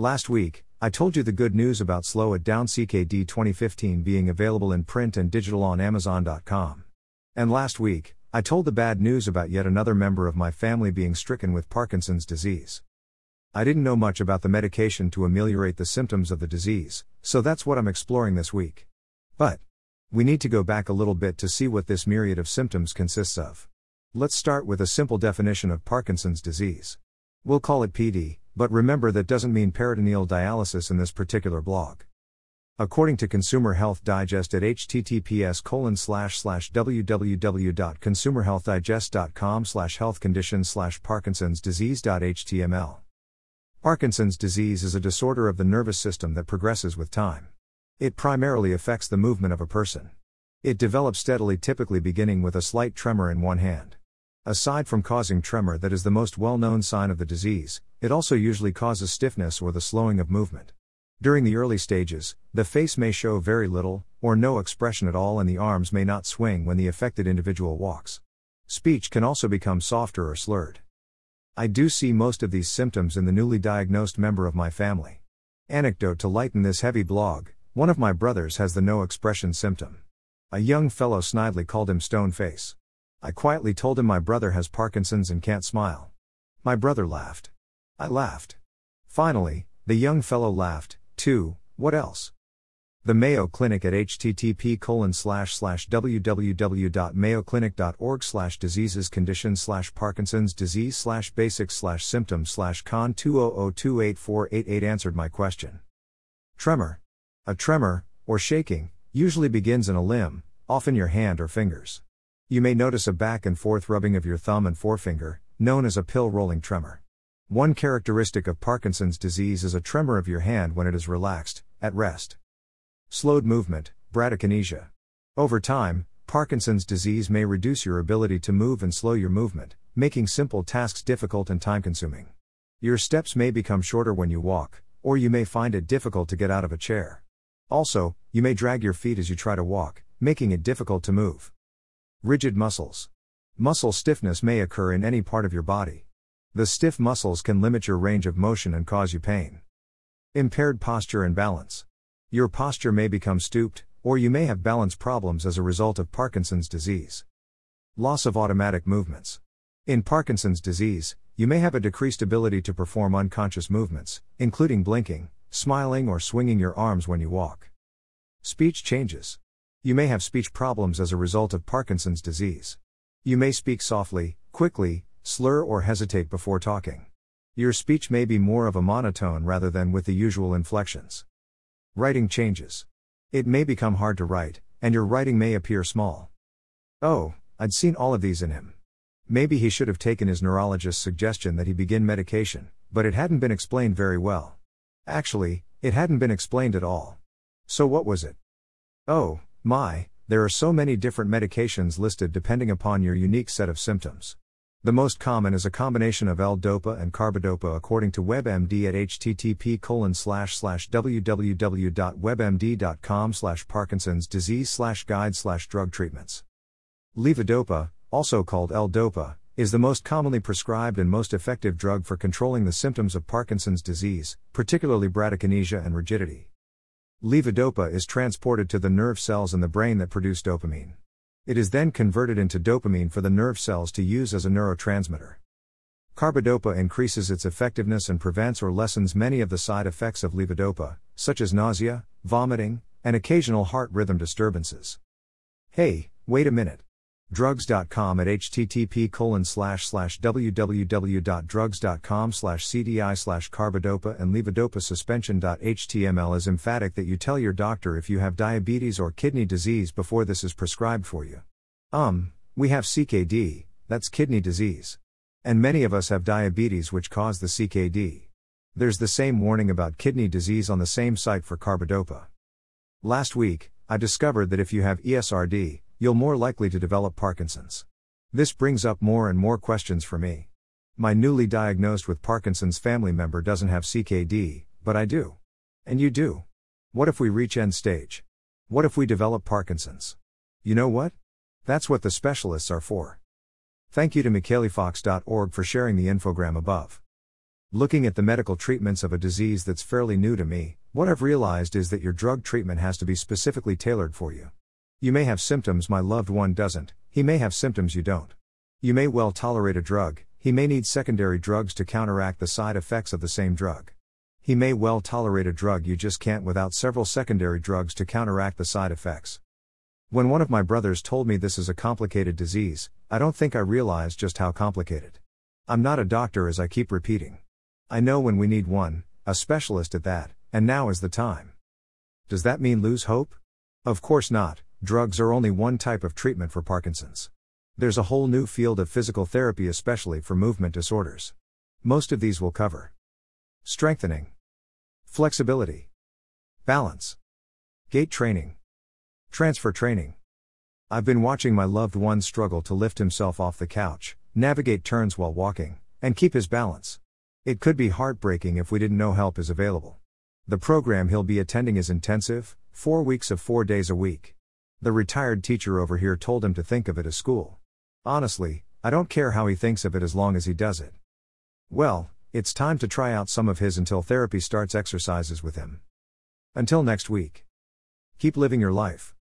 Last week, I told you the good news about Slow It Down CKD 2015 being available in print and digital on Amazon.com. And last week, I told the bad news about yet another member of my family being stricken with Parkinson's disease. I didn't know much about the medication to ameliorate the symptoms of the disease, so that's what I'm exploring this week. But, we need to go back a little bit to see what this myriad of symptoms consists of. Let's start with a simple definition of Parkinson's disease. We'll call it PD, but remember that doesn't mean peritoneal dialysis in this particular blog. According to Consumer Health Digest at https colon slash slash www.consumerhealthdigest.com slash health condition slash Parkinson's disease.html. Parkinson's disease is a disorder of the nervous system that progresses with time. It primarily affects the movement of a person. It develops steadily, typically beginning with a slight tremor in one hand. Aside from causing tremor, that is the most well known sign of the disease, it also usually causes stiffness or the slowing of movement. During the early stages, the face may show very little, or no expression at all, and the arms may not swing when the affected individual walks. Speech can also become softer or slurred. I do see most of these symptoms in the newly diagnosed member of my family. Anecdote to lighten this heavy blog one of my brothers has the no expression symptom. A young fellow snidely called him stone face. I quietly told him my brother has Parkinson's and can't smile. My brother laughed. I laughed. Finally, the young fellow laughed, too, what else? The Mayo Clinic at http colon slash slash www.mayoclinic.org slash diseases conditions slash Parkinson's disease slash basics slash symptoms slash con 200284888 answered my question. Tremor. A tremor, or shaking, usually begins in a limb, often your hand or fingers. You may notice a back and forth rubbing of your thumb and forefinger, known as a pill rolling tremor. One characteristic of Parkinson's disease is a tremor of your hand when it is relaxed, at rest. Slowed movement, bradykinesia. Over time, Parkinson's disease may reduce your ability to move and slow your movement, making simple tasks difficult and time consuming. Your steps may become shorter when you walk, or you may find it difficult to get out of a chair. Also, you may drag your feet as you try to walk, making it difficult to move. Rigid muscles. Muscle stiffness may occur in any part of your body. The stiff muscles can limit your range of motion and cause you pain. Impaired posture and balance. Your posture may become stooped, or you may have balance problems as a result of Parkinson's disease. Loss of automatic movements. In Parkinson's disease, you may have a decreased ability to perform unconscious movements, including blinking, smiling, or swinging your arms when you walk. Speech changes. You may have speech problems as a result of Parkinson's disease. You may speak softly, quickly, slur, or hesitate before talking. Your speech may be more of a monotone rather than with the usual inflections. Writing changes. It may become hard to write, and your writing may appear small. Oh, I'd seen all of these in him. Maybe he should have taken his neurologist's suggestion that he begin medication, but it hadn't been explained very well. Actually, it hadn't been explained at all. So what was it? Oh, my, there are so many different medications listed depending upon your unique set of symptoms. The most common is a combination of L-DOPA and carbidopa according to WebMD at http www.webmd.com Parkinson's disease guide drug treatments. Levodopa, also called L-DOPA, is the most commonly prescribed and most effective drug for controlling the symptoms of Parkinson's disease, particularly bradykinesia and rigidity. Levodopa is transported to the nerve cells in the brain that produce dopamine. It is then converted into dopamine for the nerve cells to use as a neurotransmitter. Carbidopa increases its effectiveness and prevents or lessens many of the side effects of levodopa, such as nausea, vomiting, and occasional heart rhythm disturbances. Hey, wait a minute. Drugs.com at http colon slash slash www.drugs.com slash cdi slash carbidopa and levodopa suspension.html is emphatic that you tell your doctor if you have diabetes or kidney disease before this is prescribed for you. Um, we have CKD, that's kidney disease. And many of us have diabetes which cause the CKD. There's the same warning about kidney disease on the same site for carbidopa. Last week, I discovered that if you have ESRD, you'll more likely to develop Parkinson's. This brings up more and more questions for me. My newly diagnosed with Parkinson's family member doesn't have CKD, but I do. And you do. What if we reach end stage? What if we develop Parkinson's? You know what? That's what the specialists are for. Thank you to MichaelJFox.org for sharing the infogram above. Looking at the medical treatments of a disease that's fairly new to me, what I've realized is that your drug treatment has to be specifically tailored for you. You may have symptoms my loved one doesn't, he may have symptoms you don't. You may well tolerate a drug, he may need secondary drugs to counteract the side effects of the same drug. He may well tolerate a drug you just can't without several secondary drugs to counteract the side effects. When one of my brothers told me this is a complicated disease, I don't think I realized just how complicated. I'm not a doctor as I keep repeating. I know when we need one, a specialist at that, and now is the time. Does that mean lose hope? Of course not, drugs are only one type of treatment for Parkinson's. There's a whole new field of physical therapy, especially for movement disorders. Most of these will cover strengthening, flexibility, balance, gait training, transfer training. I've been watching my loved one struggle to lift himself off the couch, navigate turns while walking, and keep his balance. It could be heartbreaking if we didn't know help is available. The program he'll be attending is intensive, four weeks of four days a week. The retired teacher over here told him to think of it as school. Honestly, I don't care how he thinks of it as long as he does it. Well, it's time to try out some of his until therapy starts exercises with him. Until next week. Keep living your life.